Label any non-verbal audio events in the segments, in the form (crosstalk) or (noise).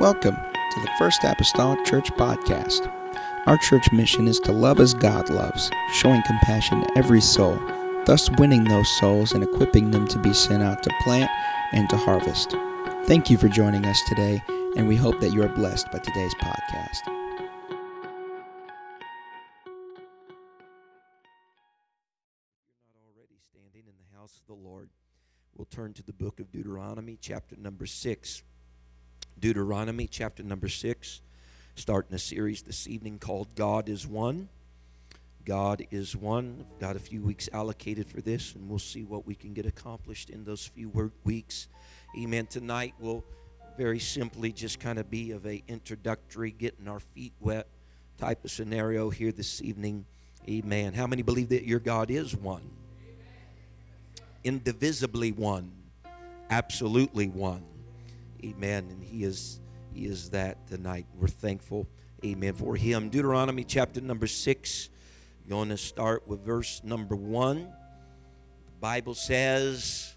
Welcome to the First Apostolic Church Podcast. Our church mission is to love as God loves, showing compassion to every soul, thus winning those souls and equipping them to be sent out to plant and to harvest. Thank you for joining us today, and we hope that you are blessed by today's podcast. standing in the house of the Lord, we'll turn to the book of Deuteronomy, chapter number 6. Deuteronomy, chapter number 6, starting a series this evening called God is One. God is One. I've got a few weeks allocated for this, and we'll see what we can get accomplished in those few work weeks. Amen. Tonight will very simply just kind of be of a introductory, getting our feet wet type of scenario here this evening. Amen. How many believe that your God is one? Indivisibly one. Absolutely one. Amen. And he is he is that tonight. We're thankful. Amen for him. Deuteronomy chapter number 6. Going to start with verse number 1. The Bible says,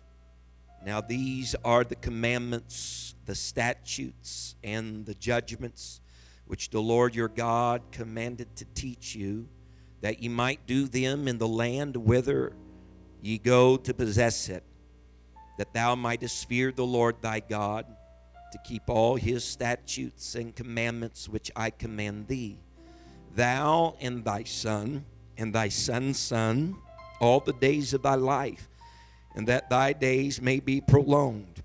"Now these are the commandments, the statutes and the judgments which the Lord your God commanded to teach you." that ye might do them in the land whither ye go to possess it, that thou mightest fear the Lord thy God, to keep all his statutes and commandments which I command thee, thou and thy son and thy son's son, all the days of thy life, and that thy days may be prolonged.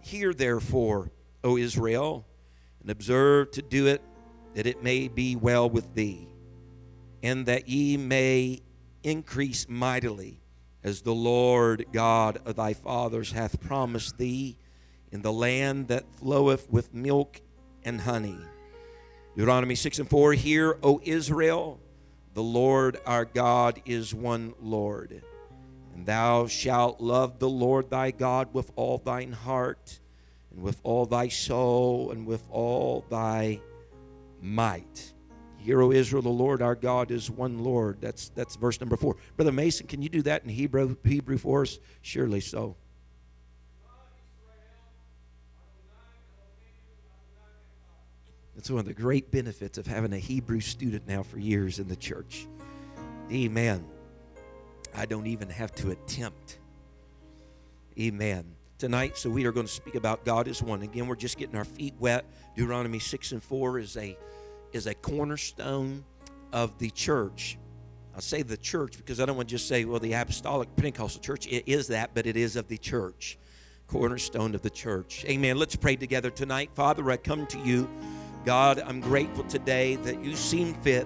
Hear therefore, O Israel, and observe to do it, that it may be well with thee and that ye may increase mightily, as the Lord God of thy fathers hath promised thee, in the land that floweth with milk and honey. Deuteronomy 6 and 4 Hear, O Israel, the Lord our God is one Lord. And thou shalt love the Lord thy God with all thine heart, and with all thy soul, and with all thy might. Hear, O Israel, the Lord our God is one Lord. That's that's verse number four. Brother Mason, can you do that in Hebrew Hebrew for us? Surely so. That's one of the great benefits of having a Hebrew student now for years in the church. Amen. I don't even have to attempt. Amen. Tonight, so we are going to speak about God is one. Again, we're just getting our feet wet. Deuteronomy 6 and 4 is a is a cornerstone of the church. I say the church because I don't want to just say, well, the apostolic Pentecostal church. It is that, but it is of the church. Cornerstone of the church. Amen. Let's pray together tonight. Father, I come to you. God, I'm grateful today that you seem fit.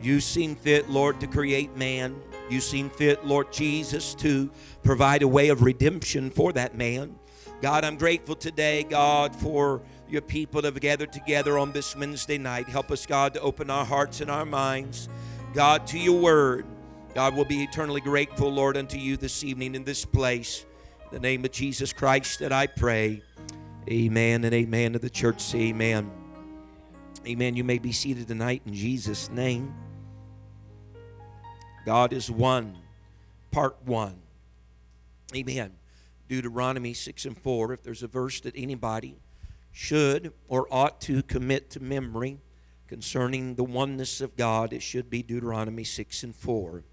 You seem fit, Lord, to create man. You seem fit, Lord Jesus, to provide a way of redemption for that man. God, I'm grateful today, God, for your people have gathered together on this Wednesday night. Help us, God, to open our hearts and our minds, God, to your word. God will be eternally grateful, Lord, unto you this evening in this place. In the name of Jesus Christ that I pray. Amen and amen to the church. Amen. Amen. You may be seated tonight in Jesus' name. God is one. Part one. Amen. Deuteronomy 6 and 4. If there's a verse that anybody should or ought to commit to memory concerning the oneness of God, it should be Deuteronomy 6 and 4.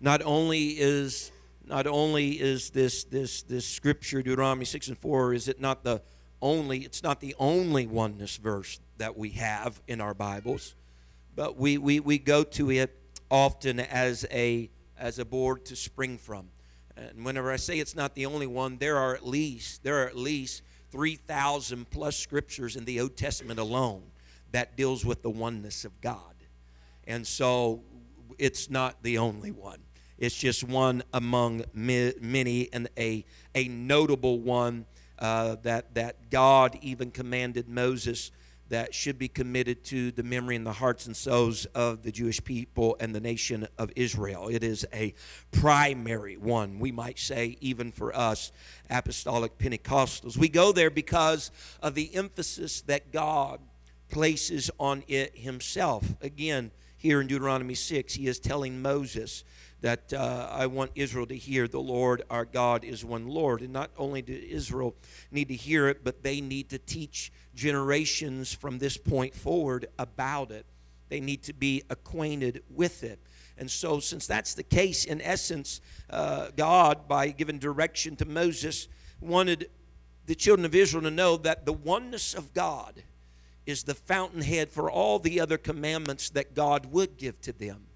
Not only is not only is this this this scripture Deuteronomy 6 and 4 is it not the only it's not the only oneness verse that we have in our Bibles, but we we, we go to it often as a as a board to spring from. And whenever I say it's not the only one, there are at least there are at least 3,000 plus scriptures in the Old Testament alone that deals with the oneness of God. And so it's not the only one. It's just one among many and a, a notable one uh, that, that God even commanded Moses that should be committed to the memory and the hearts and souls of the Jewish people and the nation of Israel. It is a primary one, we might say, even for us apostolic Pentecostals. We go there because of the emphasis that God places on it Himself. Again, here in Deuteronomy 6, he is telling Moses that uh, I want Israel to hear the Lord our God is one Lord. And not only do Israel need to hear it, but they need to teach generations from this point forward about it. They need to be acquainted with it. And so, since that's the case, in essence, uh, God, by giving direction to Moses, wanted the children of Israel to know that the oneness of God is the fountainhead for all the other commandments that God would give to them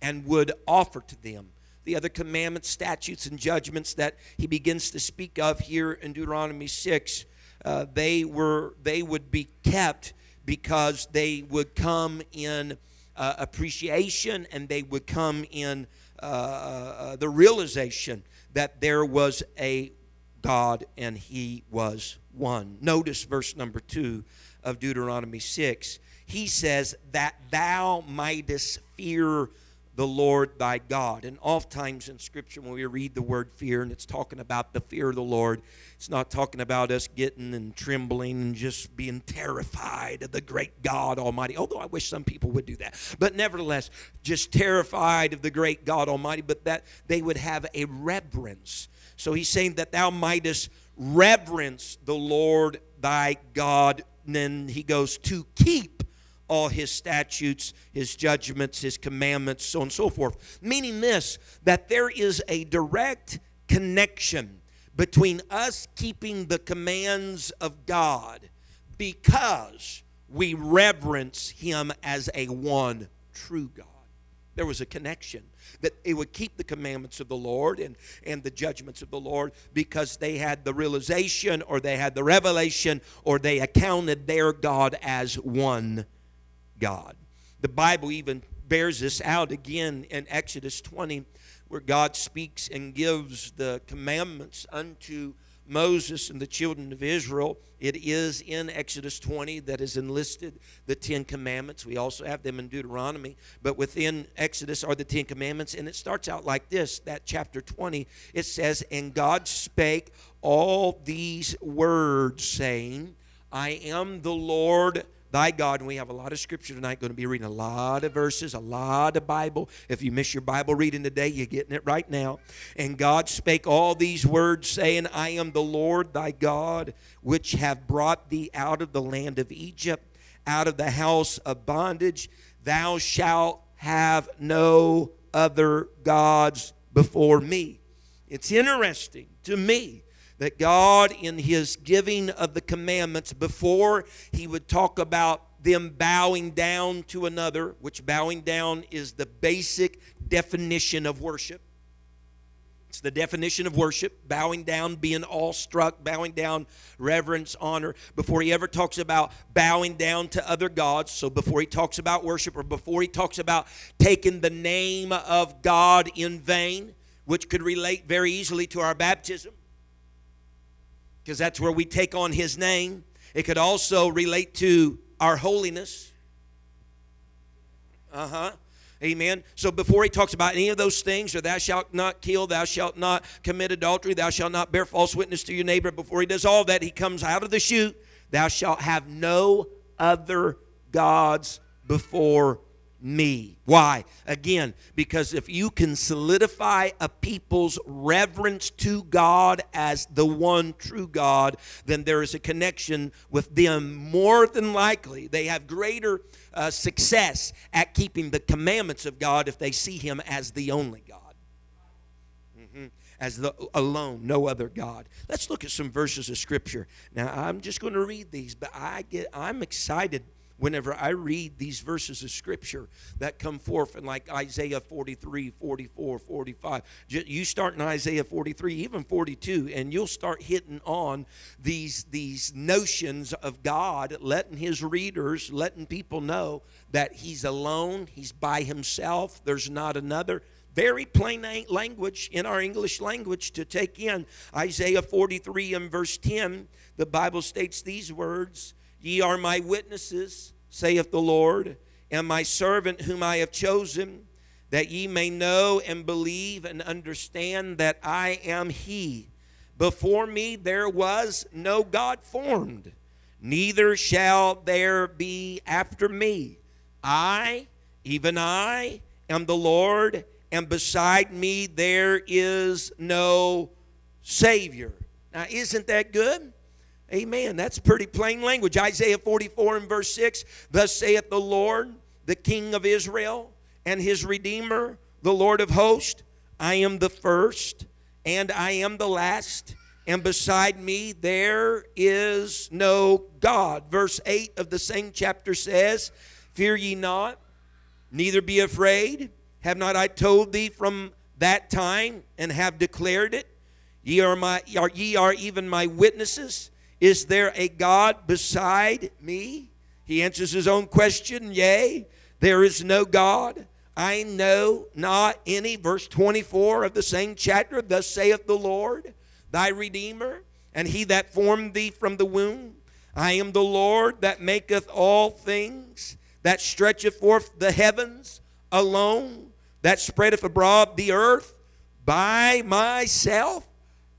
and would offer to them. The other commandments, statutes, and judgments that he begins to speak of here in Deuteronomy 6, uh, they, were, they would be kept because they would come in uh, appreciation and they would come in uh, uh the realization that there was a God and he was one. Notice verse number 2 of Deuteronomy 6. He says, That thou mightest fear the Lord thy God. And oftentimes in Scripture, when we read the word fear, and it's talking about the fear of the Lord, it's not talking about us getting and trembling and just being terrified of the great God Almighty. Although I wish some people would do that. But nevertheless, just terrified of the great God Almighty, but that they would have a reverence. So he's saying that thou mightest reverence the Lord thy God. And then he goes to keep all his statutes, his judgments, his commandments, so on and so forth. Meaning this, that there is a direct connection between us keeping the commands of God because we reverence him as a one true God. There was a connection that it would keep the commandments of the Lord and, and the judgments of the Lord because they had the realization or they had the revelation or they accounted their God as one God. The Bible even bears this out again in Exodus 20, where God speaks and gives the commandments unto Moses and the children of Israel. It is in Exodus 20 that is enlisted the Ten Commandments. We also have them in Deuteronomy, but within Exodus are the Ten Commandments. And it starts out like this that chapter 20, it says, And God spake all these words, saying, I am the Lord thy God. And we have a lot of scripture tonight, going to be reading a lot of verses, a lot of Bible. If you miss your Bible reading today, you're getting it right now. And God spake all these words, saying, I am the Lord thy God, which have brought thee out of the land of Egypt, out of the house of bondage. Thou shalt have no other gods before me. It's interesting to me that God, in His giving of the commandments, before He would talk about them bowing down to another, which bowing down is the basic definition of worship. It's the definition of worship bowing down, being awestruck, bowing down, reverence, honor. Before he ever talks about bowing down to other gods, so before he talks about worship or before he talks about taking the name of God in vain, which could relate very easily to our baptism, because that's where we take on His name. It could also relate to our holiness. Uh huh. Amen. So before he talks about any of those things, or thou shalt not kill, thou shalt not commit adultery, thou shalt not bear false witness to your neighbor, before he does all that, he comes out of the chute, thou shalt have no other gods before me. Why? Again, because if you can solidify a people's reverence to God as the one true God, then there is a connection with them. More than likely, they have greater uh, success at keeping the commandments of God if they see Him as the only God. Mm-hmm. As the alone, no other God. Let's look at some verses of Scripture. Now, I'm just going to read these, but I get I'm excited whenever I read these verses of Scripture that come forth in like Isaiah 43, 44, 45. You start in Isaiah 43, even 42, and you'll start hitting on these, these notions of God, letting his readers, letting people know that he's alone, he's by himself, there's not another very plain language in our English language to take in. Isaiah 43 and verse 10, the Bible states these words Ye are my witnesses, saith the Lord, and my servant whom I have chosen, that ye may know and believe and understand that I am He. Before me there was no God formed, neither shall there be after me. I Even I am the Lord, and beside me there is no Savior. Now, isn't that good? Amen. That's pretty plain language. Isaiah 44 and verse 6 Thus saith the Lord, the King of Israel, and his Redeemer, the Lord of hosts I am the first, and I am the last, and beside me there is no God. Verse 8 of the same chapter says, Fear ye not, neither be afraid. Have not I told thee from that time and have declared it? Ye are, my, ye are even my witnesses. Is there a God beside me? He answers his own question, Yea, there is no God. I know not any. Verse 24 of the same chapter, Thus saith the Lord, thy Redeemer, and he that formed thee from the womb. I am the Lord that maketh all things, that stretcheth forth the heavens alone, that spreadeth abroad the earth by myself.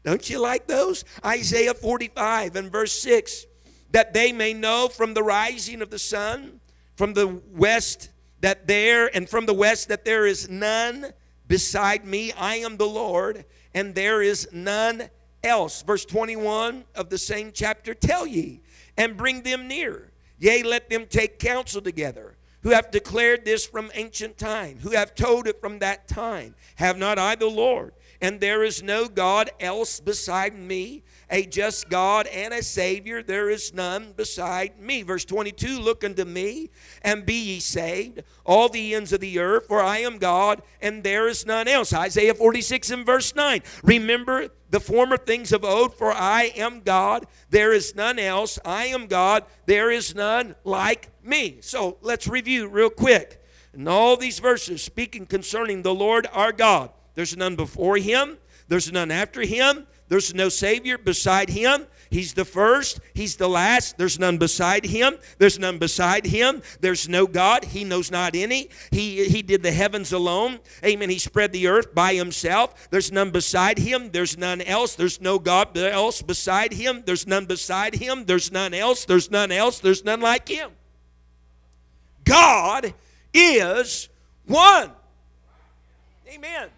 Don't you like those? Isaiah 45 and verse 6 that they may know from the rising of the sun, from the west that there, and from the west that there is none beside me. I am the Lord, and there is none else. Verse 21 of the same chapter Tell ye, and bring them near. Yea, let them take counsel together who have declared this from ancient time, who have told it from that time. Have not I the Lord? And there is no God else beside me, a just God and a Savior. There is none beside me. Verse 22 Look unto me and be ye saved, all the ends of the earth, for I am God and there is none else. Isaiah 46 and verse 9. Remember the former things of old, for I am God, there is none else. I am God, there is none like me. So let's review real quick. And all these verses speaking concerning the Lord our God. There's none before him, there's none after him, there's no Savior beside him. He's the first, He's the last. There's none beside Him. There's none beside Him. There's no God. He knows not any. He, he did the heavens alone. Amen. He spread the earth by Himself. There's none beside Him. There's none else. There's no God else beside Him. There's none beside Him. There's none else. There's none else. There's none like Him. God is one. Amen.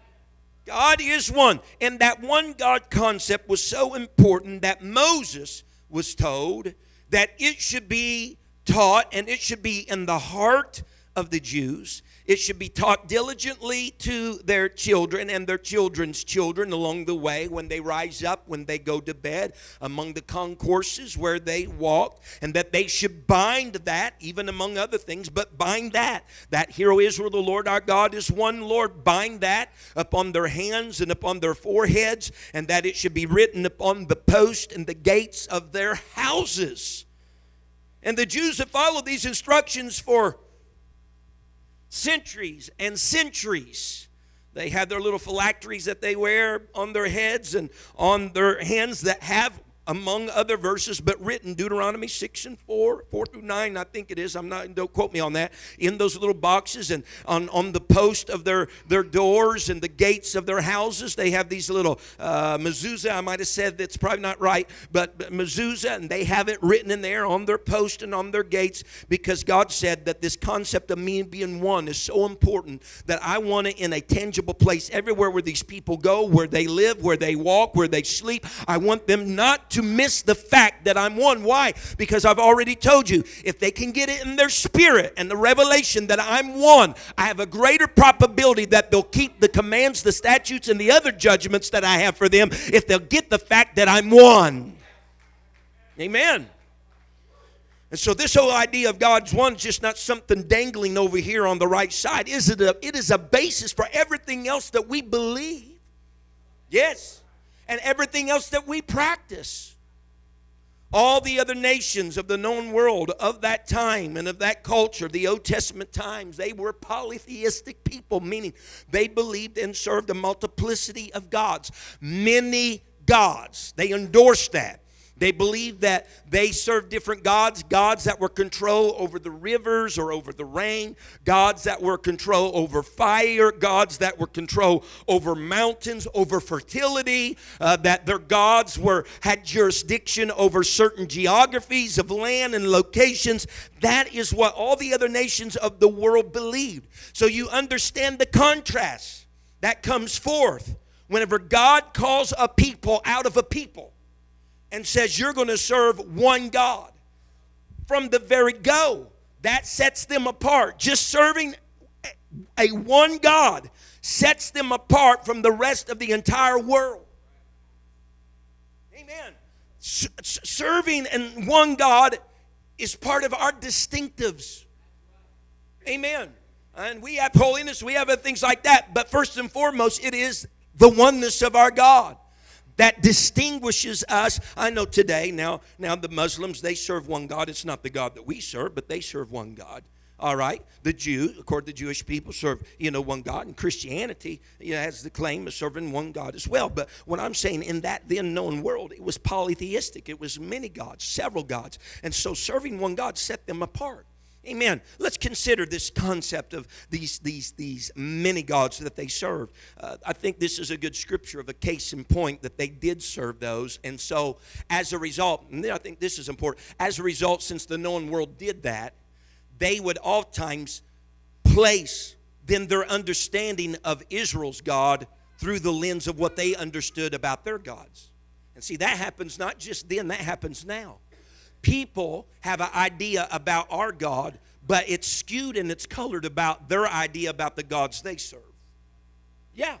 God is one. And that one God concept was so important that Moses was told that it should be taught and it should be in the heart of the Jews it should be taught diligently to their children and their children's children along the way when they rise up, when they go to bed, among the concourses where they walk, and that they should bind that, even among other things, but bind that. That hero Israel, the Lord our God is one Lord. Bind that upon their hands and upon their foreheads, and that it should be written upon the post and the gates of their houses. And the Jews have followed these instructions for centuries and centuries. They have their little phylacteries that they wear on their heads and on their hands that have among other verses, but written Deuteronomy 6 and 4, 4 through 9, I think it is. I'm not, don't quote me on that. In those little boxes and on, on the post of their, their doors and the gates of their houses, they have these little uh, mezuzah. I might have said that's probably not right, but mezuzah, and they have it written in there on their post and on their gates because God said that this concept of me being one is so important that I want it in a tangible place everywhere where these people go, where they live, where they walk, where they sleep. I want them not to miss the fact that I'm one. Why? Because I've already told you, if they can get it in their spirit and the revelation that I'm one, I have a greater probability that they'll keep the commands, the statutes, and the other judgments that I have for them if they'll get the fact that I'm one. Amen. And so this whole idea of God's one is just not something dangling over here on the right side. Is it a, it is a basis for everything else that we believe. Yes and everything else that we practice. All the other nations of the known world of that time and of that culture, the Old Testament times, they were polytheistic people, meaning they believed and served a multiplicity of gods, many gods. They endorsed that. They believed that they served different gods, gods that were control over the rivers or over the rain, gods that were control over fire, gods that were control over mountains, over fertility, uh, that their gods were had jurisdiction over certain geographies of land and locations. That is what all the other nations of the world believed. So you understand the contrast that comes forth whenever God calls a people out of a people and says, You're going to serve one God. From the very go, that sets them apart. Just serving a one God sets them apart from the rest of the entire world. Amen. Serving in one God is part of our distinctives. Amen. And we have holiness, we have things like that. But first and foremost, it is the oneness of our God that distinguishes us. I know today, now, now the Muslims, they serve one God. It's not the God that we serve, but they serve one God. All right, the Jew, according to the Jewish people, serve you know one God, and Christianity you know, has the claim of serving one God as well. But what I'm saying in that then known world, it was polytheistic. It was many gods, several gods, and so serving one God set them apart. Amen. Let's consider this concept of these these these many gods that they served. Uh, I think this is a good scripture of a case in point that they did serve those, and so as a result, and I think this is important. As a result, since the known world did that, they would oftentimes place then their understanding of Israel's God through the lens of what they understood about their gods. And see, that happens not just then; that happens now people have an idea about our God, but it's skewed and it's colored about their idea about the gods they serve. Yeah.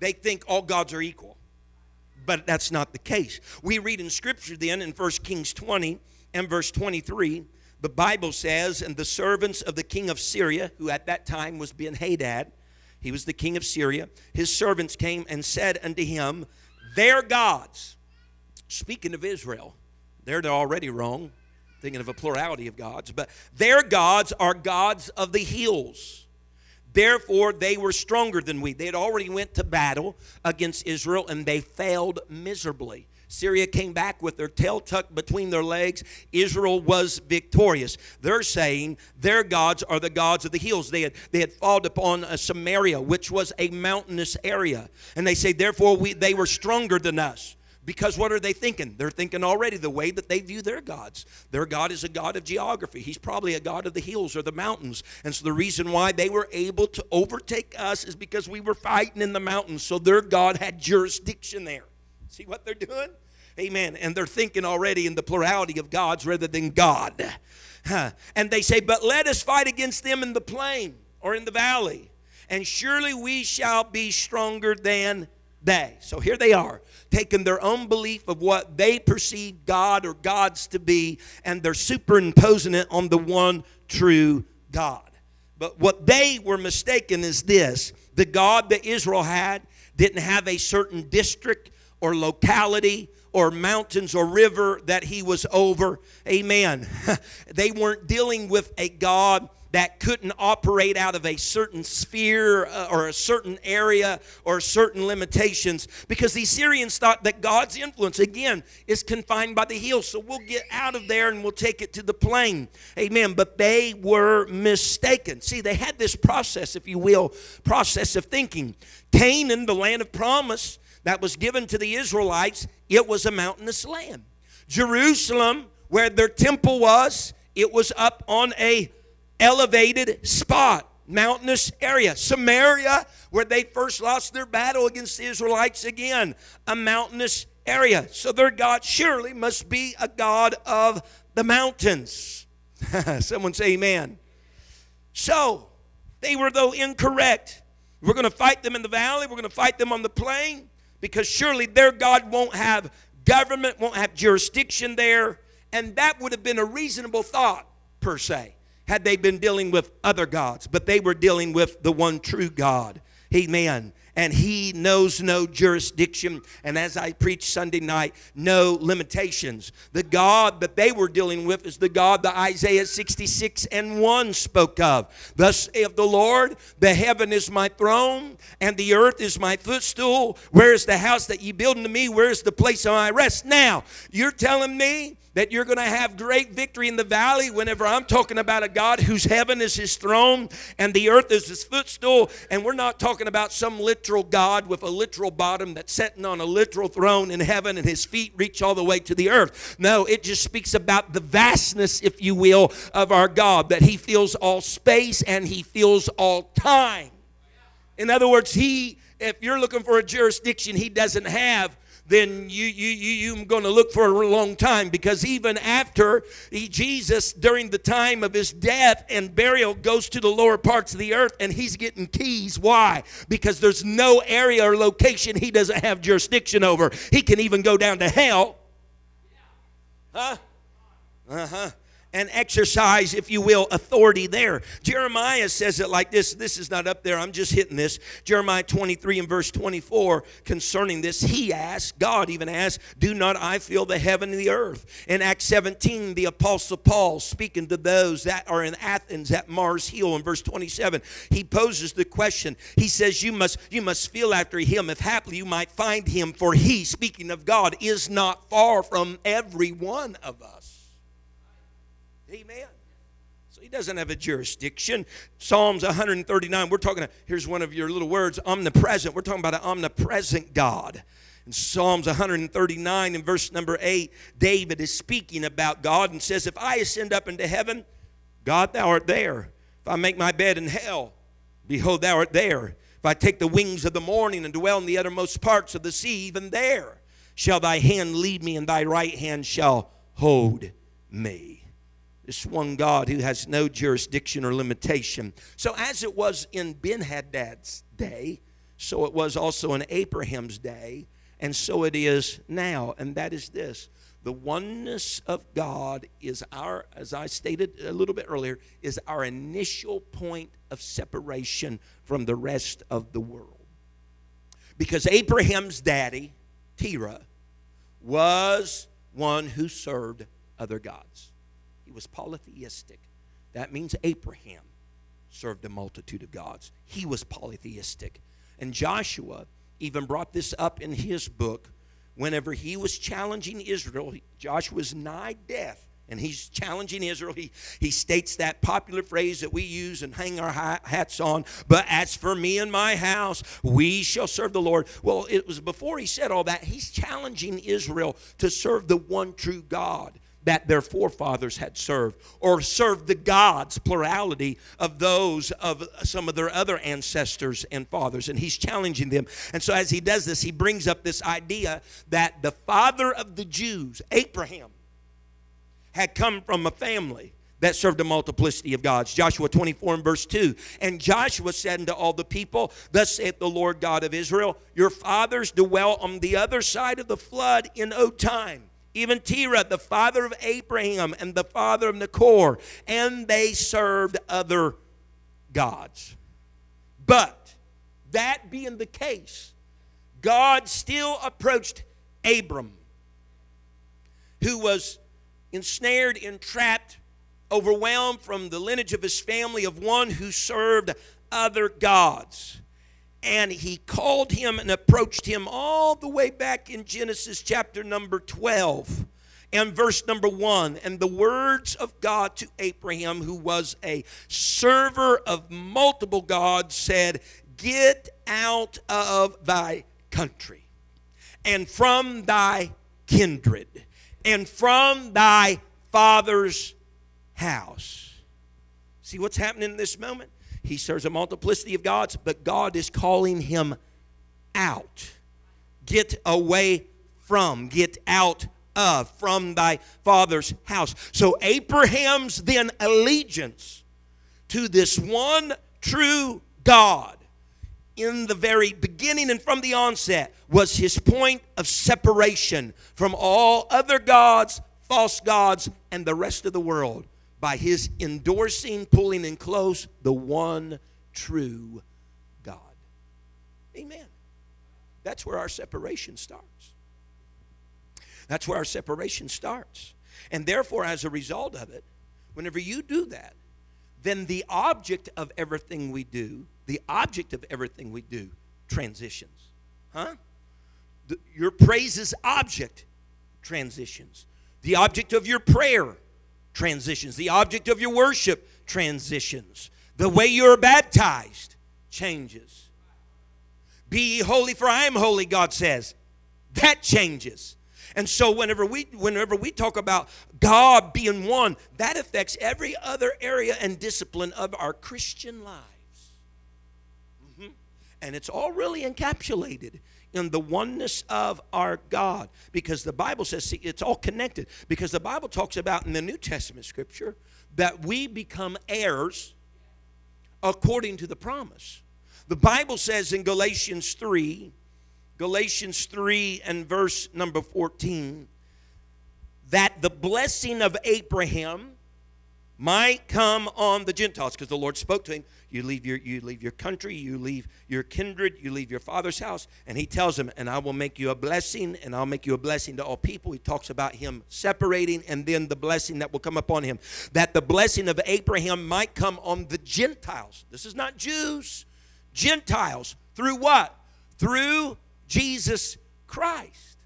They think all gods are equal. But that's not the case. We read in Scripture then in 1 Kings 20 and verse 23, the Bible says, And the servants of the king of Syria, who at that time was Ben Hadad, he was the king of Syria, his servants came and said unto him, Their gods, speaking of Israel, they're already wrong, thinking of a plurality of gods, but their gods are gods of the hills. Therefore, they were stronger than we. They had already went to battle against Israel and they failed miserably. Syria came back with their tail tucked between their legs. Israel was victorious. They're saying their gods are the gods of the hills. They had, they had fought upon uh, Samaria, which was a mountainous area. And they say, therefore, we, they were stronger than us. Because what are they thinking? They're thinking already the way that they view their gods. Their God is a God of geography. He's probably a God of the hills or the mountains. And so the reason why they were able to overtake us is because we were fighting in the mountains. So their God had jurisdiction there. See what they're doing? Amen. And they're thinking already in the plurality of gods rather than God. And they say, But let us fight against them in the plain or in the valley, and surely we shall be stronger than they. So here they are, taking their own belief of what they perceive God or gods to be, and they're superimposing it on the one true God. But what they were mistaken is this the God that Israel had didn't have a certain district or locality or mountains or river that he was over. Amen. (laughs) they weren't dealing with a God that couldn't operate out of a certain sphere uh, or a certain area or certain limitations because the Syrians thought that God's influence, again, is confined by the hills. So we'll get out of there and we'll take it to the plain. Amen. But they were mistaken. See, they had this process, if you will, process of thinking. Canaan, the land of promise that was given to the Israelites, it was a mountainous land. Jerusalem, where their temple was, it was up on a elevated spot, mountainous area. Samaria, where they first lost their battle against the Israelites, again, a mountainous area. So their God surely must be a God of the mountains. (laughs) Someone say amen. So they were, though, incorrect. We're going to fight them in the valley, we're going to fight them on the plain, because surely their God won't have government, won't have jurisdiction there. And that would have been a reasonable thought, per se had they been dealing with other gods, but they were dealing with the one true God. Amen. and he knows no jurisdiction. And as I preached Sunday night, no limitations. The God that they were dealing with is the God that Isaiah 66 and 1 spoke of. Thus saith the Lord, the heaven is my throne, and the earth is my footstool. Where is the house that ye build unto me? Where is the place of my rest? Now, you're telling me that you're going to have great victory in the valley whenever I'm talking about a God whose heaven is his throne and the earth is his footstool. And we're not talking about some literal God with a literal bottom that's sitting on a literal throne in heaven and his feet reach all the way to the earth. No, it just speaks about the vastness, if you will, of our God, that he fills all space and he fills all time. In other words, he, if you're looking for a jurisdiction he doesn't have, then you, you, you, you're going to look for a long time because even after he, Jesus, during the time of his death and burial, goes to the lower parts of the earth and he's getting keys. Why? Because there's no area or location he doesn't have jurisdiction over. He can even go down to hell. Huh? Uh huh and exercise, if you will, authority there. Jeremiah says it like this. This is not up there, I'm just hitting this. Jeremiah 23 and verse 24 concerning this, he asked, God even asked, Do not I fill the heaven and the earth? In Acts 17, the Apostle Paul speaking to those that are in Athens at Mars Hill in verse 27, he poses the question. He says, You must, you must feel after him, if haply you might find him, for he, speaking of God, is not far from every one of us. Amen. So he doesn't have a jurisdiction. Psalms 139, we're talking, here's one of your little words, omnipresent. We're talking about an omnipresent God. In Psalms 139 in verse number 8, David is speaking about God and says, If I ascend up into heaven, God, thou art there. If I make my bed in hell, behold, thou art there. If I take the wings of the morning and dwell in the uttermost parts of the sea, even there shall thy hand lead me, and thy right hand shall hold me. This one God who has no jurisdiction or limitation. So, as it was in Ben Hadad's day, so it was also in Abraham's day, and so it is now. And that is this the oneness of God is our, as I stated a little bit earlier, is our initial point of separation from the rest of the world. Because Abraham's daddy, Terah, was one who served other gods. He was polytheistic. That means Abraham served a multitude of gods. He was polytheistic. And Joshua even brought this up in his book whenever he was challenging Israel. Joshua's nigh death. And he's challenging Israel. He, he states that popular phrase that we use and hang our hats on. But as for me and my house, we shall serve the Lord. Well, it was before he said all that, he's challenging Israel to serve the one true God that their forefathers had served, or served the gods, plurality of those of some of their other ancestors and fathers. And he's challenging them. And so, as he does this, he brings up this idea that the father of the Jews, Abraham, had come from a family that served a multiplicity of gods. Joshua 24 and verse 2. And Joshua said unto all the people, Thus saith the Lord God of Israel, Your fathers dwell on the other side of the flood in old time even Terah, the father of Abraham and the father of Nachor, and they served other gods. But that being the case, God still approached Abram, who was ensnared, entrapped, overwhelmed from the lineage of his family of one who served other gods and he called him and approached him all the way back in Genesis chapter number 12 and verse number 1 and the words of God to Abraham who was a server of multiple gods said get out of thy country and from thy kindred and from thy father's house. See what's happening in this moment he serves a multiplicity of gods, but God is calling him out. Get away from, get out of, from thy father's house. So Abraham's then allegiance to this one true God in the very beginning and from the onset was his point of separation from all other gods, false gods, and the rest of the world by his endorsing, pulling in close the one true God. Amen. That's where our separation starts. That's where our separation starts. And therefore, as a result of it, whenever you do that, then the object of everything we do, the object of everything we do, transitions. Huh? The, your praise's object transitions. The object of your prayer transitions. The object of your worship transitions. The way you're baptized changes. Be ye holy, for I am holy, God says. That changes. And so whenever we whenever we talk about God being one, that affects every other area and discipline of our Christian lives. Mm-hmm. And it's all really encapsulated in the oneness of our God because the Bible says see it's all connected because the Bible talks about in the New Testament scripture that we become heirs according to the promise. The Bible says in Galatians 3 Galatians 3 and verse number 14 that the blessing of Abraham might come on the Gentiles because the Lord spoke to him. You leave your you leave your country, you leave your kindred, you leave your father's house, and he tells him, "And I will make you a blessing, and I'll make you a blessing to all people." He talks about him separating, and then the blessing that will come upon him, that the blessing of Abraham might come on the Gentiles. This is not Jews, Gentiles through what? Through Jesus Christ,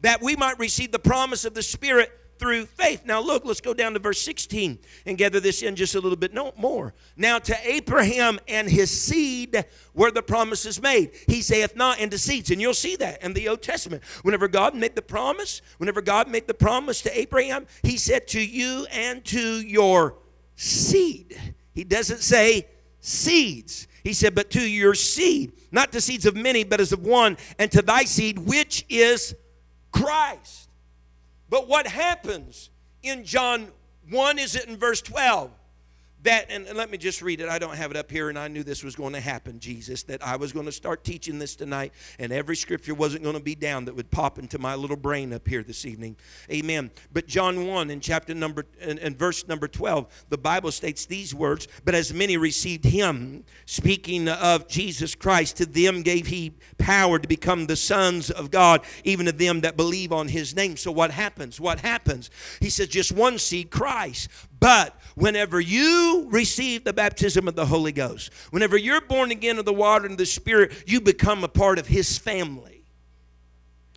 that we might receive the promise of the Spirit through faith. Now, look, let's go down to verse 16 and gather this in just a little bit more. Now, to Abraham and his seed were the promises made. He saith not into seeds. And you'll see that in the Old Testament. Whenever God made the promise, whenever God made the promise to Abraham, he said to you and to your seed. He doesn't say seeds. He said, But to your seed, not the seeds of many, but as of one, and to thy seed, which is Christ. But what happens in John 1 is it in verse 12? That and, let me just read it. I don't have it up here and i knew this was going to happen jesus that i was going to start teaching this tonight and every scripture wasn't going to be down that would pop into my little brain up here this evening. Amen. But john 1 in chapter number and verse number 12 the bible states these words but as many received him speaking of jesus christ to them gave he power to become the sons of god even to them that believe on his name. So what happens? What happens? He says just one seed christ but whenever you receive the baptism of the Holy Ghost, whenever you're born again of the water and the Spirit, you become a part of His family.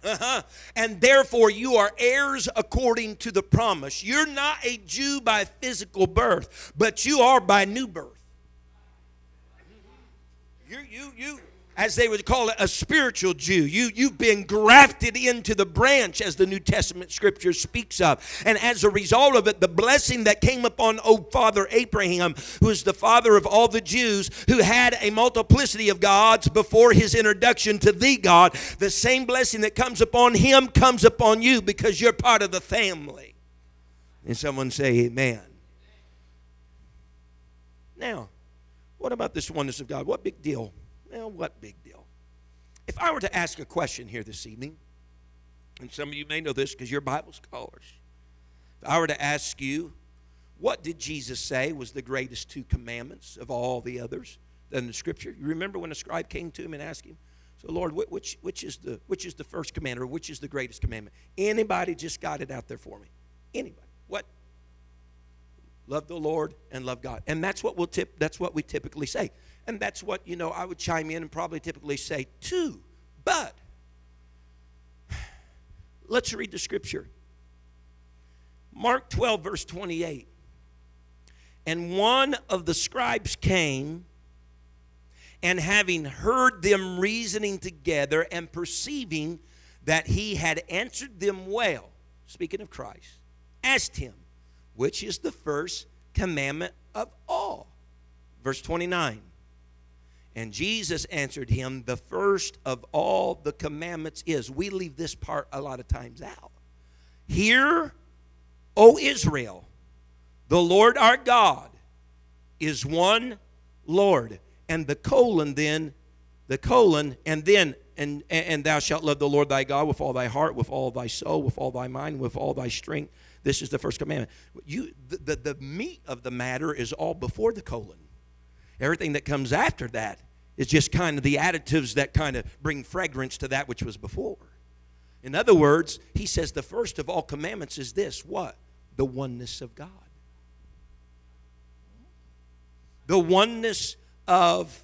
Uh-huh. And therefore, you are heirs according to the promise. You're not a Jew by physical birth, but you are by new birth. You, you, you, as they would call it, a spiritual Jew. You, you've been grafted into the branch, as the New Testament scripture speaks of. And as a result of it, the blessing that came upon old father Abraham, who is the father of all the Jews, who had a multiplicity of gods before his introduction to the God, the same blessing that comes upon him comes upon you because you're part of the family. And someone say, Amen. Now, what about this oneness of God? What big deal? Well, what big deal? If I were to ask a question here this evening, and some of you may know this because you're Bible scholars, if I were to ask you, what did Jesus say was the greatest two commandments of all the others in the Scripture? You remember when a scribe came to him and asked him, "So, Lord, which which is the which is the first commandment, or which is the greatest commandment?" Anybody just got it out there for me? Anybody? What? Love the Lord and love God, and that's what we'll tip. That's what we typically say. And that's what, you know, I would chime in and probably typically say too. But (sighs) let's read the scripture. Mark 12, verse 28. And one of the scribes came, and having heard them reasoning together and perceiving that he had answered them well, speaking of Christ, asked him, which is the first commandment of all. Verse 29. And Jesus answered him, The first of all the commandments is. We leave this part a lot of times out. Hear, O Israel, the Lord our God is one Lord. And the colon then, the colon, and then, and, and thou shalt love the Lord thy God with all thy heart, with all thy soul, with all thy mind, with all thy strength. This is the first commandment. You, the, the, the meat of the matter is all before the colon. Everything that comes after that It's just kind of the additives that kind of bring fragrance to that which was before. In other words, he says the first of all commandments is this what? The oneness of God. The oneness of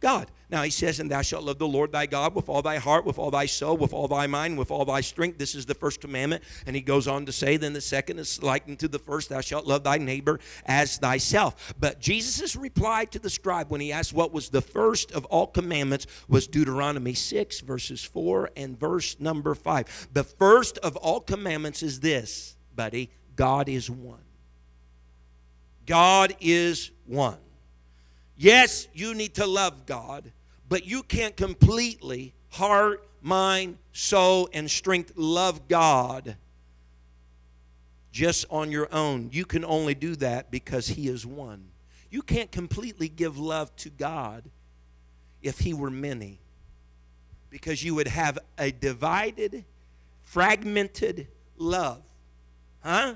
God. Now he says, And thou shalt love the Lord thy God with all thy heart, with all thy soul, with all thy mind, with all thy strength. This is the first commandment. And he goes on to say, Then the second is likened to the first, thou shalt love thy neighbor as thyself. But Jesus' reply to the scribe when he asked what was the first of all commandments was Deuteronomy 6, verses 4 and verse number 5. The first of all commandments is this, buddy God is one. God is one. Yes, you need to love God, but you can't completely, heart, mind, soul, and strength, love God just on your own. You can only do that because He is one. You can't completely give love to God if He were many, because you would have a divided, fragmented love. Huh?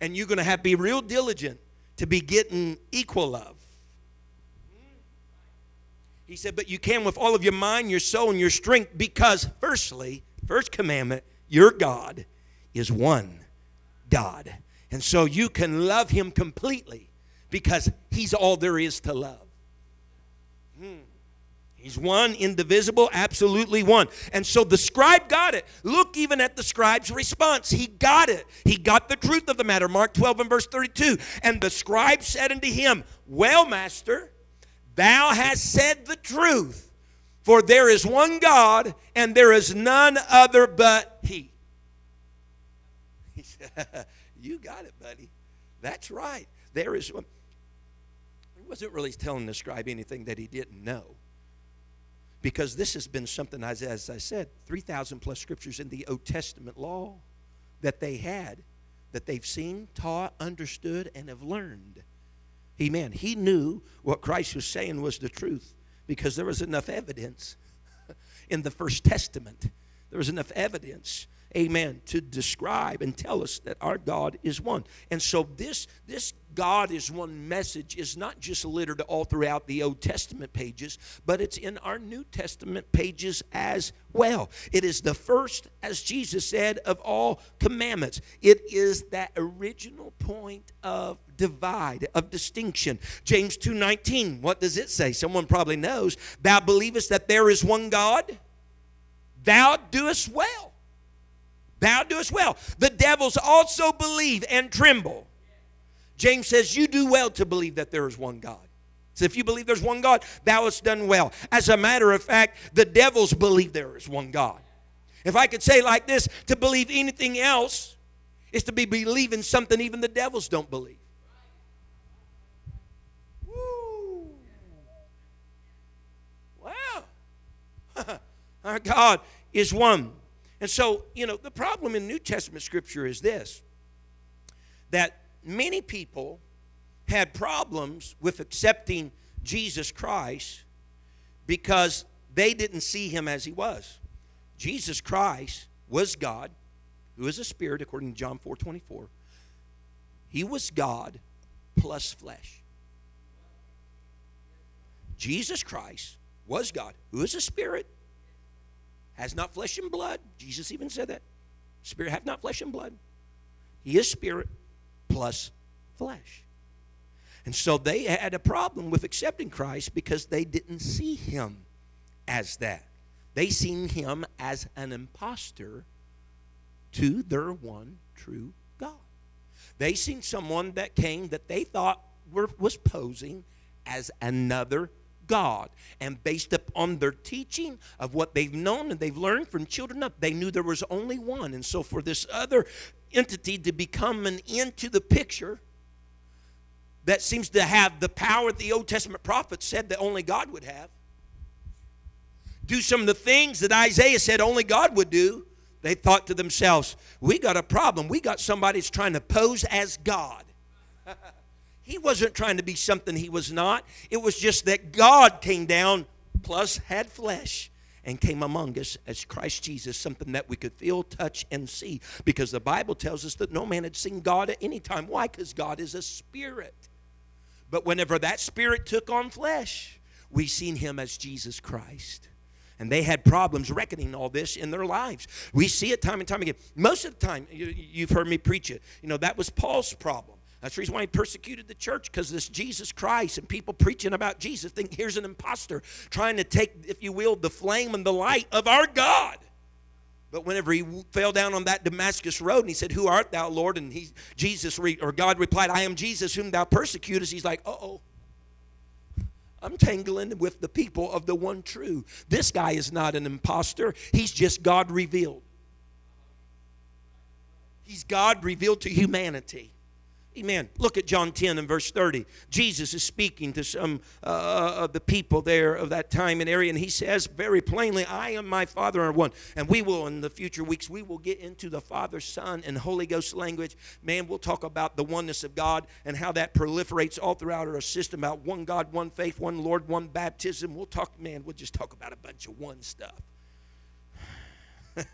And you're going to have to be real diligent to be getting equal love. He said, But you can with all of your mind, your soul, and your strength, because, firstly, first commandment, your God is one God. And so you can love Him completely because He's all there is to love. Hmm. He's one, indivisible, absolutely one. And so the scribe got it. Look even at the scribe's response. He got it. He got the truth of the matter. Mark 12 and verse 32. And the scribe said unto him, Well, master, Thou hast said the truth, for there is one God, and there is none other but He. He (laughs) said, You got it, buddy. That's right. There is one. He wasn't really telling the scribe anything that he didn't know. Because this has been something, as, as I said, 3,000 plus scriptures in the Old Testament law that they had, that they've seen, taught, understood, and have learned. Amen. He knew what Christ was saying was the truth because there was enough evidence (laughs) in the First Testament. There was enough evidence amen, to describe and tell us that our God is one. And so this this God is one message is not just littered all throughout the Old Testament pages, but it's in our New Testament pages as well. It is the first, as Jesus said, of all commandments. It is that original point of divide, of distinction. James 2:19, what does it say? Someone probably knows. Thou believest that there is one God? Thou doest well. Thou doest well. The devils also believe and tremble. James says, You do well to believe that there is one God. So if you believe there's one God, thou hast done well. As a matter of fact, the devils believe there is one God. If I could say like this, to believe anything else is to be believing something even the devils don't believe. Wow. (laughs) Our God is one. And so, you know, the problem in New Testament scripture is this that many people had problems with accepting Jesus Christ because they didn't see him as he was. Jesus Christ was God, who is a spirit, according to John 4 24. He was God plus flesh. Jesus Christ was God, who is a spirit, has not flesh and blood. Jesus even said that. Spirit have not flesh and blood. He is spirit plus flesh. And so they had a problem with accepting Christ because they didn't see him as that. They seen him as an impostor to their one true God. They seen someone that came that they thought were, was posing as another God. And based upon their teaching of what they've known and they've learned from children up, they knew there was only one. And so for this other entity to become an into the picture that seems to have the power the Old Testament prophets said that only God would have, do some of the things that Isaiah said only God would do, they thought to themselves, we got a problem. We got somebody that's trying to pose as God. (laughs) He wasn't trying to be something he was not. It was just that God came down, plus had flesh, and came among us as Christ Jesus, something that we could feel, touch, and see. Because the Bible tells us that no man had seen God at any time. Why? Because God is a spirit. But whenever that spirit took on flesh, we seen him as Jesus Christ. And they had problems reckoning all this in their lives. We see it time and time again. Most of the time, you, have heard me preach it. You know, that was Paul's problem. That's the reason why he persecuted the church because this Jesus Christ and people preaching about Jesus think here's an impostor trying to take, if you will, the flame and the light of our God. But whenever he fell down on that Damascus road and he said, Who art thou, Lord? And he, Jesus or God replied, I am Jesus whom thou persecutest. He's like, Uh oh. I'm tangling with the people of the one true. This guy is not an impostor, he's just God revealed. He's God revealed to humanity. Amen. Look at John 10 and verse 30. Jesus is speaking to some uh, of the people there of that time and area, and he says very plainly, I and my Father are one. And we will, in the future weeks, we will get into the Father, Son, and Holy Ghost language. Man, we'll talk about the oneness of God and how that proliferates all throughout our system about one God, one faith, one Lord, one baptism. We'll talk, man, we'll just talk about a bunch of one stuff. (laughs)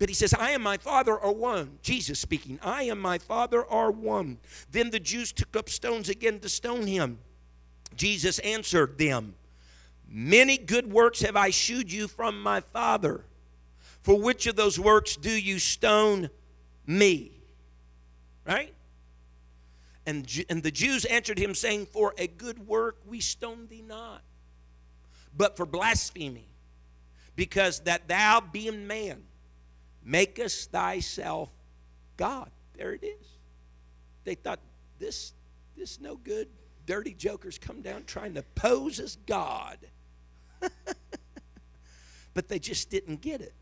But he says, I and my Father are one. Jesus speaking, I and my Father are one. Then the Jews took up stones again to stone him. Jesus answered them, Many good works have I shewed you from my Father. For which of those works do you stone me? Right? And, and the Jews answered him, saying, For a good work we stone thee not, but for blasphemy, because that thou, being man, makest thyself God. There it is. They thought this this no good dirty jokers come down trying to pose as God. (laughs) but they just didn't get it.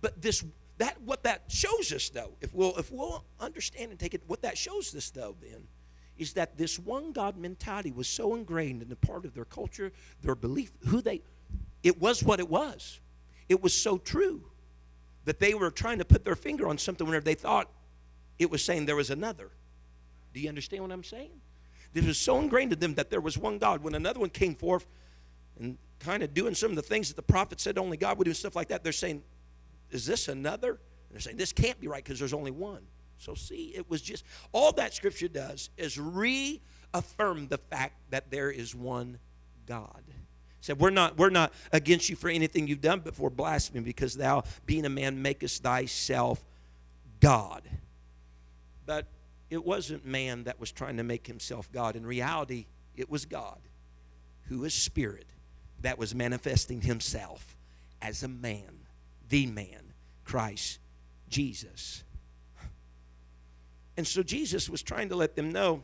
But this that what that shows us though, if we'll if we'll understand and take it, what that shows us though then is that this one God mentality was so ingrained in the part of their culture, their belief, who they it was what it was. It was so true that they were trying to put their finger on something whenever they thought it was saying there was another. Do you understand what I'm saying? This was so ingrained in them that there was one God. When another one came forth and kind of doing some of the things that the prophet said only God would do, stuff like that, they're saying, Is this another? And they're saying, This can't be right because there's only one. So, see, it was just all that scripture does is reaffirm the fact that there is one God said, We're not, we're not against you for anything you've done, but for blasphemy, because thou, being a man, makest thyself God. But it wasn't man that was trying to make himself God. In reality, it was God, who is spirit, that was manifesting himself as a man, the man, Christ Jesus. And so Jesus was trying to let them know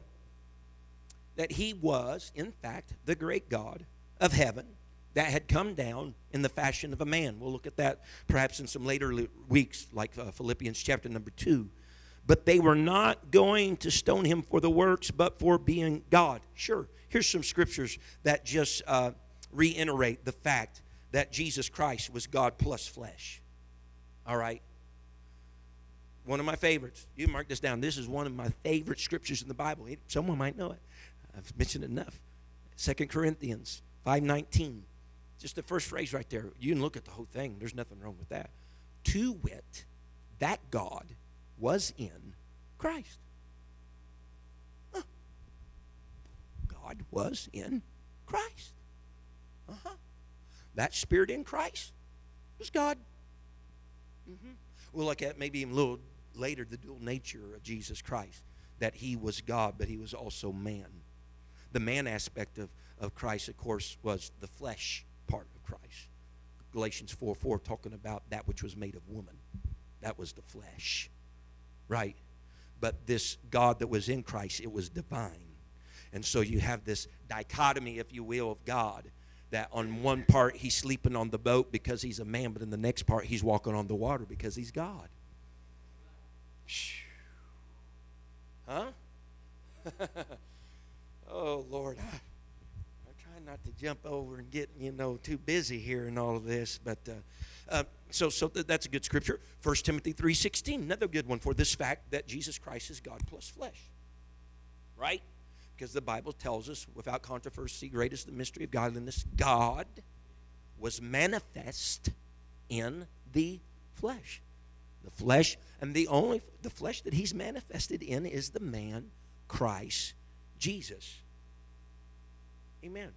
that he was, in fact, the great God of heaven that had come down in the fashion of a man. We'll look at that perhaps in some later weeks, like uh, Philippians chapter number 2. But they were not going to stone him for the works, but for being God. Sure, here's some scriptures that just uh, reiterate the fact that Jesus Christ was God plus flesh. All right? One of my favorites. You mark this down. This is one of my favorite scriptures in the Bible. Someone might know it. I've mentioned it enough. Second Corinthians 519. Just the first phrase right there. You can look at the whole thing. There's nothing wrong with that. To wit, that God was in Christ. Huh. God was in Christ. Uh-huh. That spirit in Christ was God. Mm-hmm. We'll look at maybe even a little later the dual nature of Jesus Christ. That he was God, but he was also man. The man aspect of of Christ, of course, was the flesh part of Christ. Galatians 4 4 talking about that which was made of woman. That was the flesh. Right? But this God that was in Christ, it was divine. And so you have this dichotomy, if you will, of God that on one part he's sleeping on the boat because he's a man, but in the next part he's walking on the water because he's God. Huh? (laughs) oh, Lord not to jump over and get you know too busy here and all of this, but uh, uh, so so th- that's a good scripture. 1 Timothy three sixteen, another good one for this fact that Jesus Christ is God plus flesh, right? Because the Bible tells us, without controversy, great is the mystery of godliness. God was manifest in the flesh. The flesh, and the only the flesh that He's manifested in is the man Christ Jesus. Amen.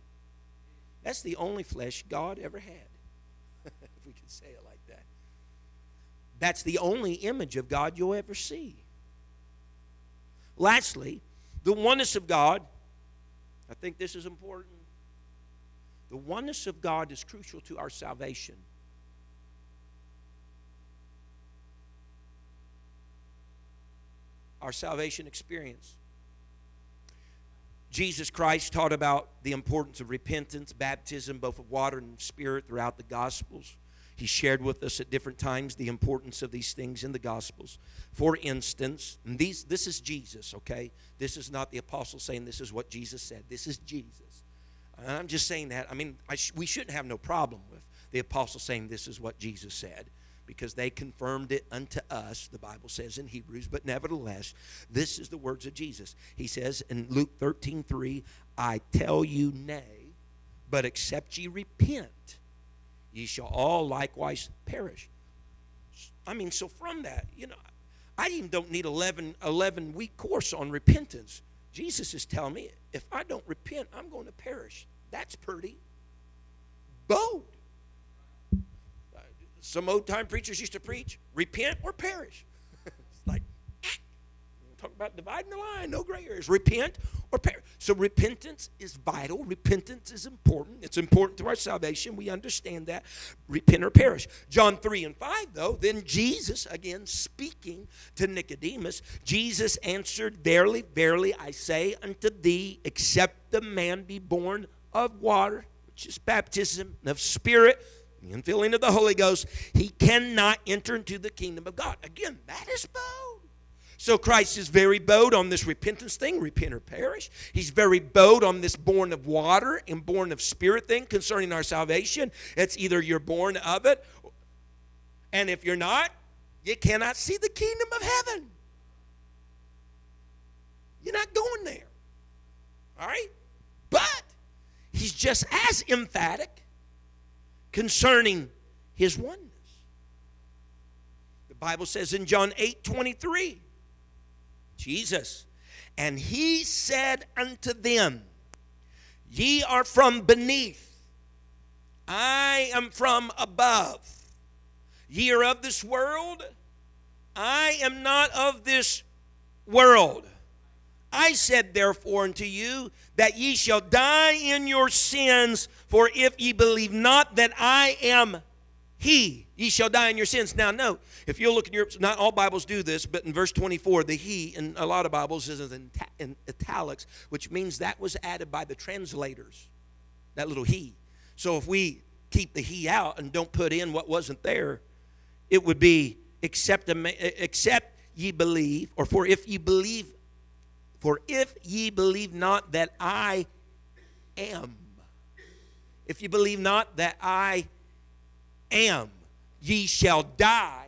That's the only flesh God ever had, (laughs) if we can say it like that. That's the only image of God you'll ever see. Lastly, the oneness of God. I think this is important. The oneness of God is crucial to our salvation. Our salvation experience. Jesus Christ taught about the importance of repentance, baptism, both of water and spirit, throughout the Gospels. He shared with us at different times the importance of these things in the Gospels. For instance, these, this is Jesus, okay? This is not the apostle saying this is what Jesus said. This is Jesus. And I'm just saying that. I mean, I sh- we shouldn't have no problem with the apostle saying this is what Jesus said because they confirmed it unto us, the Bible says in Hebrews. But nevertheless, this is the words of Jesus. He says in Luke 13 3, I tell you nay, but except ye repent, ye shall all likewise perish. I mean, so from that, you know, I even don't need 11, 11 week course on repentance. Jesus is telling me if I don't repent, I'm going to perish. That's pretty bold some old time preachers used to preach repent or perish. (laughs) it's like, (laughs) talk about dividing the line, no gray areas. Repent or perish. So repentance is vital. Repentance is important. It's important to our salvation. We understand that. Repent or perish. John 3 and 5, though, then Jesus, again speaking to Nicodemus, Jesus answered, Verily, verily, I say unto thee, except the man be born of water, which is baptism, of spirit, the infilling of the Holy Ghost, he cannot enter into the kingdom of God. Again, that is bold. So Christ is very bold on this repentance thing, repent or perish. He's very bold on this born of water and born of spirit thing concerning our salvation. It's either you're born of it, and if you're not, you cannot see the kingdom of heaven. You're not going there. All right? But he's just as emphatic concerning his oneness. The Bible says in John 8 23, Jesus, and he said unto them, Ye are from beneath, I am from above. Ye are of this world, I am not of this world. I said therefore unto you that ye shall die in your sins, for if ye believe not that I am he, ye shall die in your sins. Now, note, if you look in your, not all Bibles do this, but in verse 24, the he in a lot of Bibles is in, in italics, which means that was added by the translators, that little he. So if we keep the he out and don't put in what wasn't there, it would be except, except ye believe, or for if ye believe for if ye believe not that I am, if you believe not that I am, ye shall die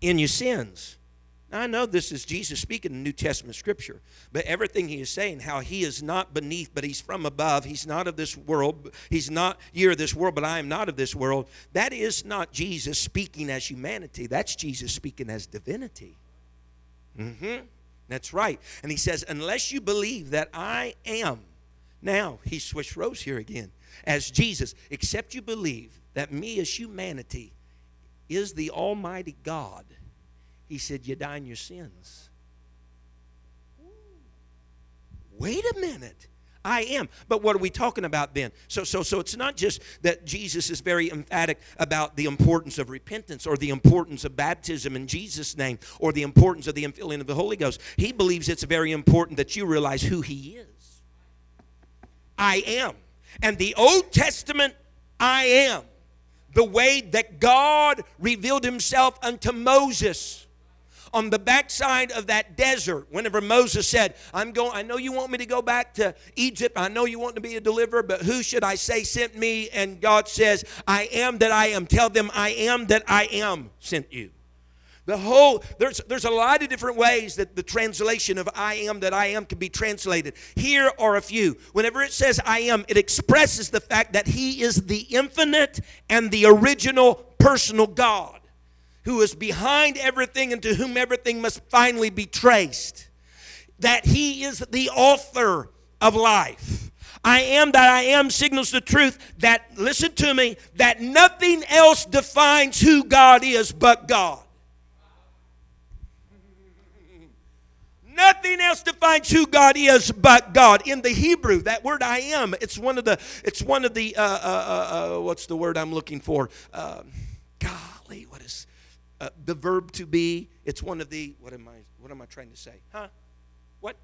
in your sins. Now, I know this is Jesus speaking in New Testament scripture, but everything he is saying, how he is not beneath, but he's from above, he's not of this world, he's not, you're of this world, but I am not of this world, that is not Jesus speaking as humanity, that's Jesus speaking as divinity. Mm hmm. That's right. And he says, unless you believe that I am, now he switched roles here again, as Jesus, except you believe that me as humanity is the Almighty God, he said, you die in your sins. Wait a minute. I am. But what are we talking about then? So, so, so it's not just that Jesus is very emphatic about the importance of repentance or the importance of baptism in Jesus' name or the importance of the infilling of the Holy Ghost. He believes it's very important that you realize who He is. I am. And the Old Testament, I am. The way that God revealed Himself unto Moses on the backside of that desert, whenever Moses said, I'm going, I know you want me to go back to Egypt. I know you want to be a deliverer, but who should I say sent me? And God says, I am that I am. Tell them I am that I am sent you. The whole, there's, there's a lot of different ways that the translation of I am that I am can be translated. Here are a few. Whenever it says I am, it expresses the fact that He is the infinite and the original personal God who is behind everything and to whom everything must finally be traced. That he is the author of life. I am that I am signals the truth that, listen to me, that nothing else defines who God is but God. Nothing else defines who God is but God. In the Hebrew, that word "I am," it's one of the, it's one of the, uh, uh, uh, uh what's the word I'm looking for? Uh, golly, what is uh, the verb to be? It's one of the, what am I, what am I trying to say? Huh? What?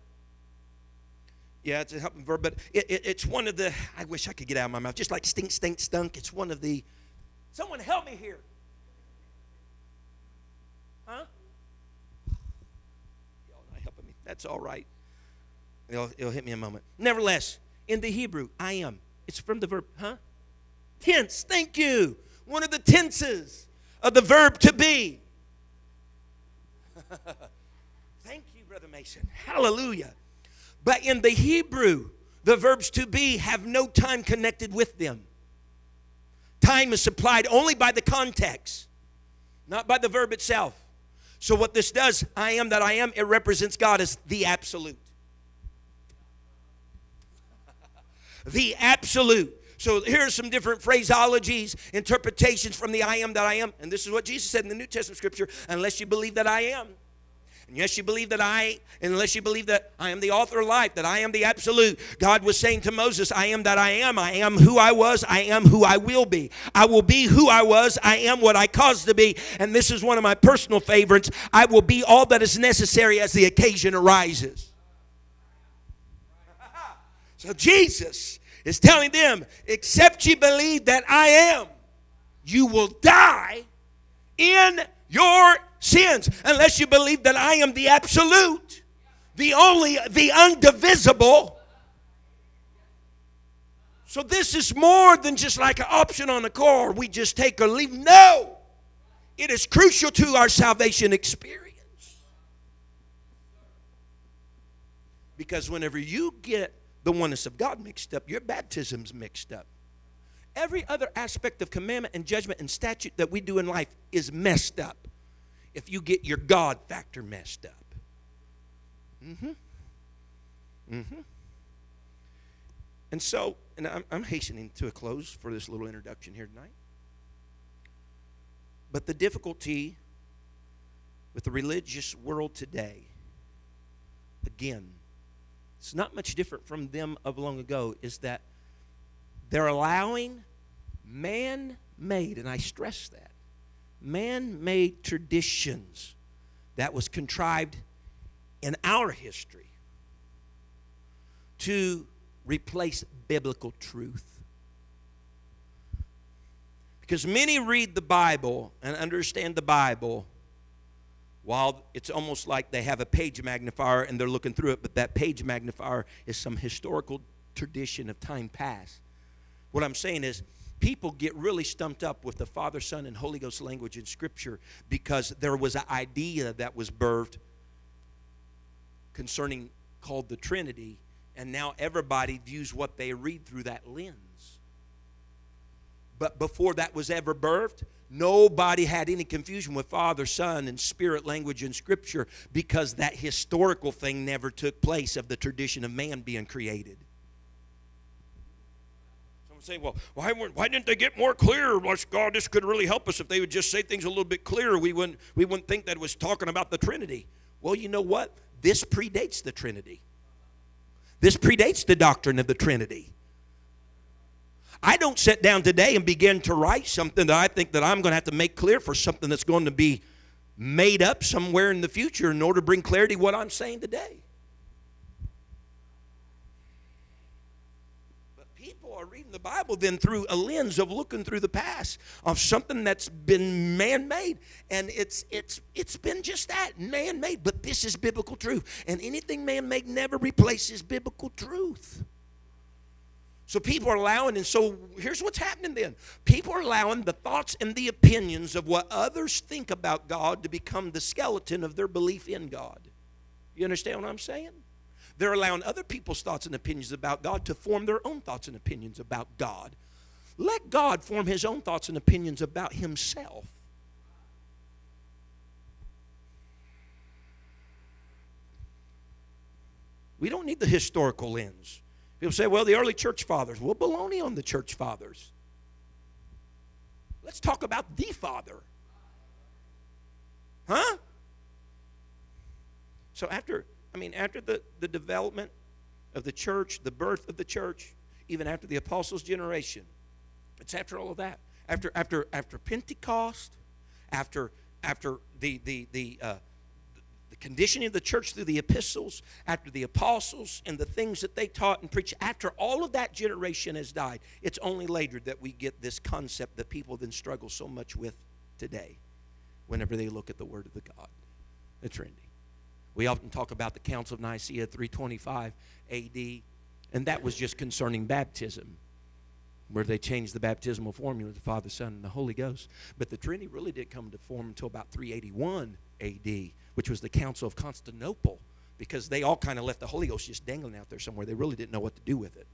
Yeah, it's a helping verb, but it, it, it's one of the, I wish I could get out of my mouth, just like stink, stink, stunk. It's one of the, someone help me here. Huh? That's all right. It'll, it'll hit me a moment. Nevertheless, in the Hebrew, I am. It's from the verb, huh? Tense. Thank you. One of the tenses of the verb to be. (laughs) Thank you, Brother Mason. Hallelujah. But in the Hebrew, the verbs to be have no time connected with them. Time is supplied only by the context, not by the verb itself. So, what this does, I am that I am, it represents God as the absolute. (laughs) the absolute. So here are some different phraseologies, interpretations from the I am that I am. And this is what Jesus said in the New Testament scripture unless you believe that I am, yes, you believe that I, unless you believe that I am the author of life, that I am the absolute. God was saying to Moses, I am that I am. I am who I was. I am who I will be. I will be who I was. I am what I caused to be. And this is one of my personal favorites. I will be all that is necessary as the occasion arises. (laughs) So Jesus is telling them, except you believe that I am, you will die in your sins unless you believe that I am the absolute, the only, the undivisible. So this is more than just like an option on a car we just take or leave. No, it is crucial to our salvation experience. Because whenever you get the oneness of God mixed up, your baptism's mixed up. Every other aspect of commandment and judgment and statute that we do in life is messed up if you get your God factor messed up. Mm-hmm. Mm-hmm. And so, and I'm, I'm hastening to a close for this little introduction here tonight. But the difficulty with the religious world today, again, it's not much different from them of long ago, is that they're allowing man made, and I stress that, man made traditions that was contrived in our history to replace biblical truth. Because many read the Bible and understand the Bible while it's almost like they have a page magnifier and they're looking through it, but that page magnifier is some historical tradition of time past. What I'm saying is, people get really stumped up with the Father, Son, and Holy Ghost language in Scripture because there was an idea that was birthed concerning called the Trinity, and now everybody views what they read through that lens. But before that was ever birthed, nobody had any confusion with Father, Son, and Spirit language in Scripture because that historical thing never took place of the tradition of man being created say, well, why, why didn't they get more clear? God, this could really help us if they would just say things a little bit clearer. We wouldn't, we wouldn't think that was talking about the Trinity. Well, you know what? This predates the Trinity. This predates the doctrine of the Trinity. I don't sit down today and begin to write something that I think that I'm going to have to make clear for something that's going to be made up somewhere in the future in order to bring clarity what I'm saying today. Are reading the Bible then through a lens of looking through the past of something that's been man-made, and it's it's it's been just that man-made. But this is biblical truth, and anything man-made never replaces biblical truth. So people are allowing, and so here's what's happening then. People are allowing the thoughts and the opinions of what others think about God to become the skeleton of their belief in God. You understand what I'm saying? They're allowing other people's thoughts and opinions about God to form their own thoughts and opinions about God. Let God form his own thoughts and opinions about himself. We don't need the historical lens People say, well, the early church fathers. Well, baloney on the church fathers. Let's talk about the Father. Huh? So after, I mean, after the, the development of the church, the birth of the church, even after the apostles' generation, it's after all of that. After after after Pentecost, after after the the the uh, the conditioning of the church through the epistles, after the apostles and the things that they taught and preached, after all of that generation has died, it's only later that we get this concept that people then struggle so much with today whenever they look at the Word of the God, the Trinity. We often talk about the Council of Nicaea 325 AD, and that was just concerning baptism, where they changed the baptismal formula to Father, Son, and the Holy Ghost. But the Trinity really didn't come to form until about 381 AD, which was the Council of Constantinople, because they all kind of left the Holy Ghost just dangling out there somewhere. They really didn't know what to do with it.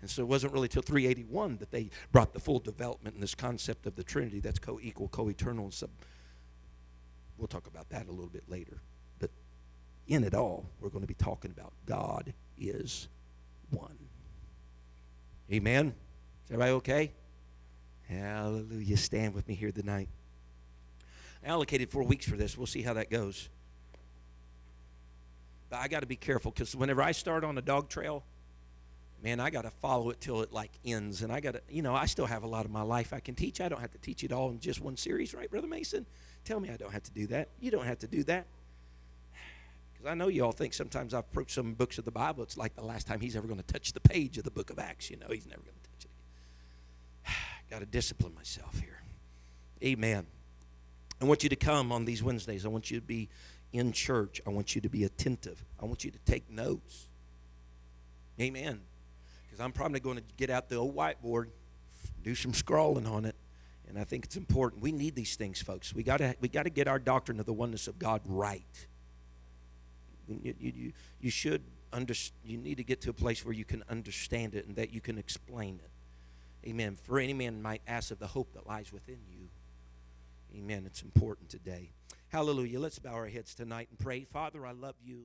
And so it wasn't really till 381 that they brought the full development in this concept of the Trinity that's co equal, co eternal, and sub. We'll talk about that a little bit later. But in it all, we're going to be talking about God is one. Amen? Is everybody okay? Hallelujah. Stand with me here tonight. I allocated four weeks for this. We'll see how that goes. But I got to be careful because whenever I start on a dog trail, man, I got to follow it till it like ends. And I got to, you know, I still have a lot of my life I can teach. I don't have to teach it all in just one series, right, Brother Mason? Tell me I don't have to do that. You don't have to do that. (sighs) Because I know you all think sometimes I've approached some books of the Bible, it's like the last time he's ever going to touch the page of the book of Acts. You know, he's never going to touch it. (sighs) got to discipline myself here. Amen. I want you to come on these Wednesdays. I want you to be in church. I want you to be attentive. I want you to take notes. Amen because I'm probably going to get out the old whiteboard, do some scrawling on it, and I think it's important. We need these things, folks. We got to we got to get our doctrine of the oneness of God right. You, you, you, should under, you need to get to a place where you can understand it and that you can explain it. Amen. For any man might ask of the hope that lies within you. Amen. It's important today. Hallelujah. Let's bow our heads tonight and pray. Father, I love you.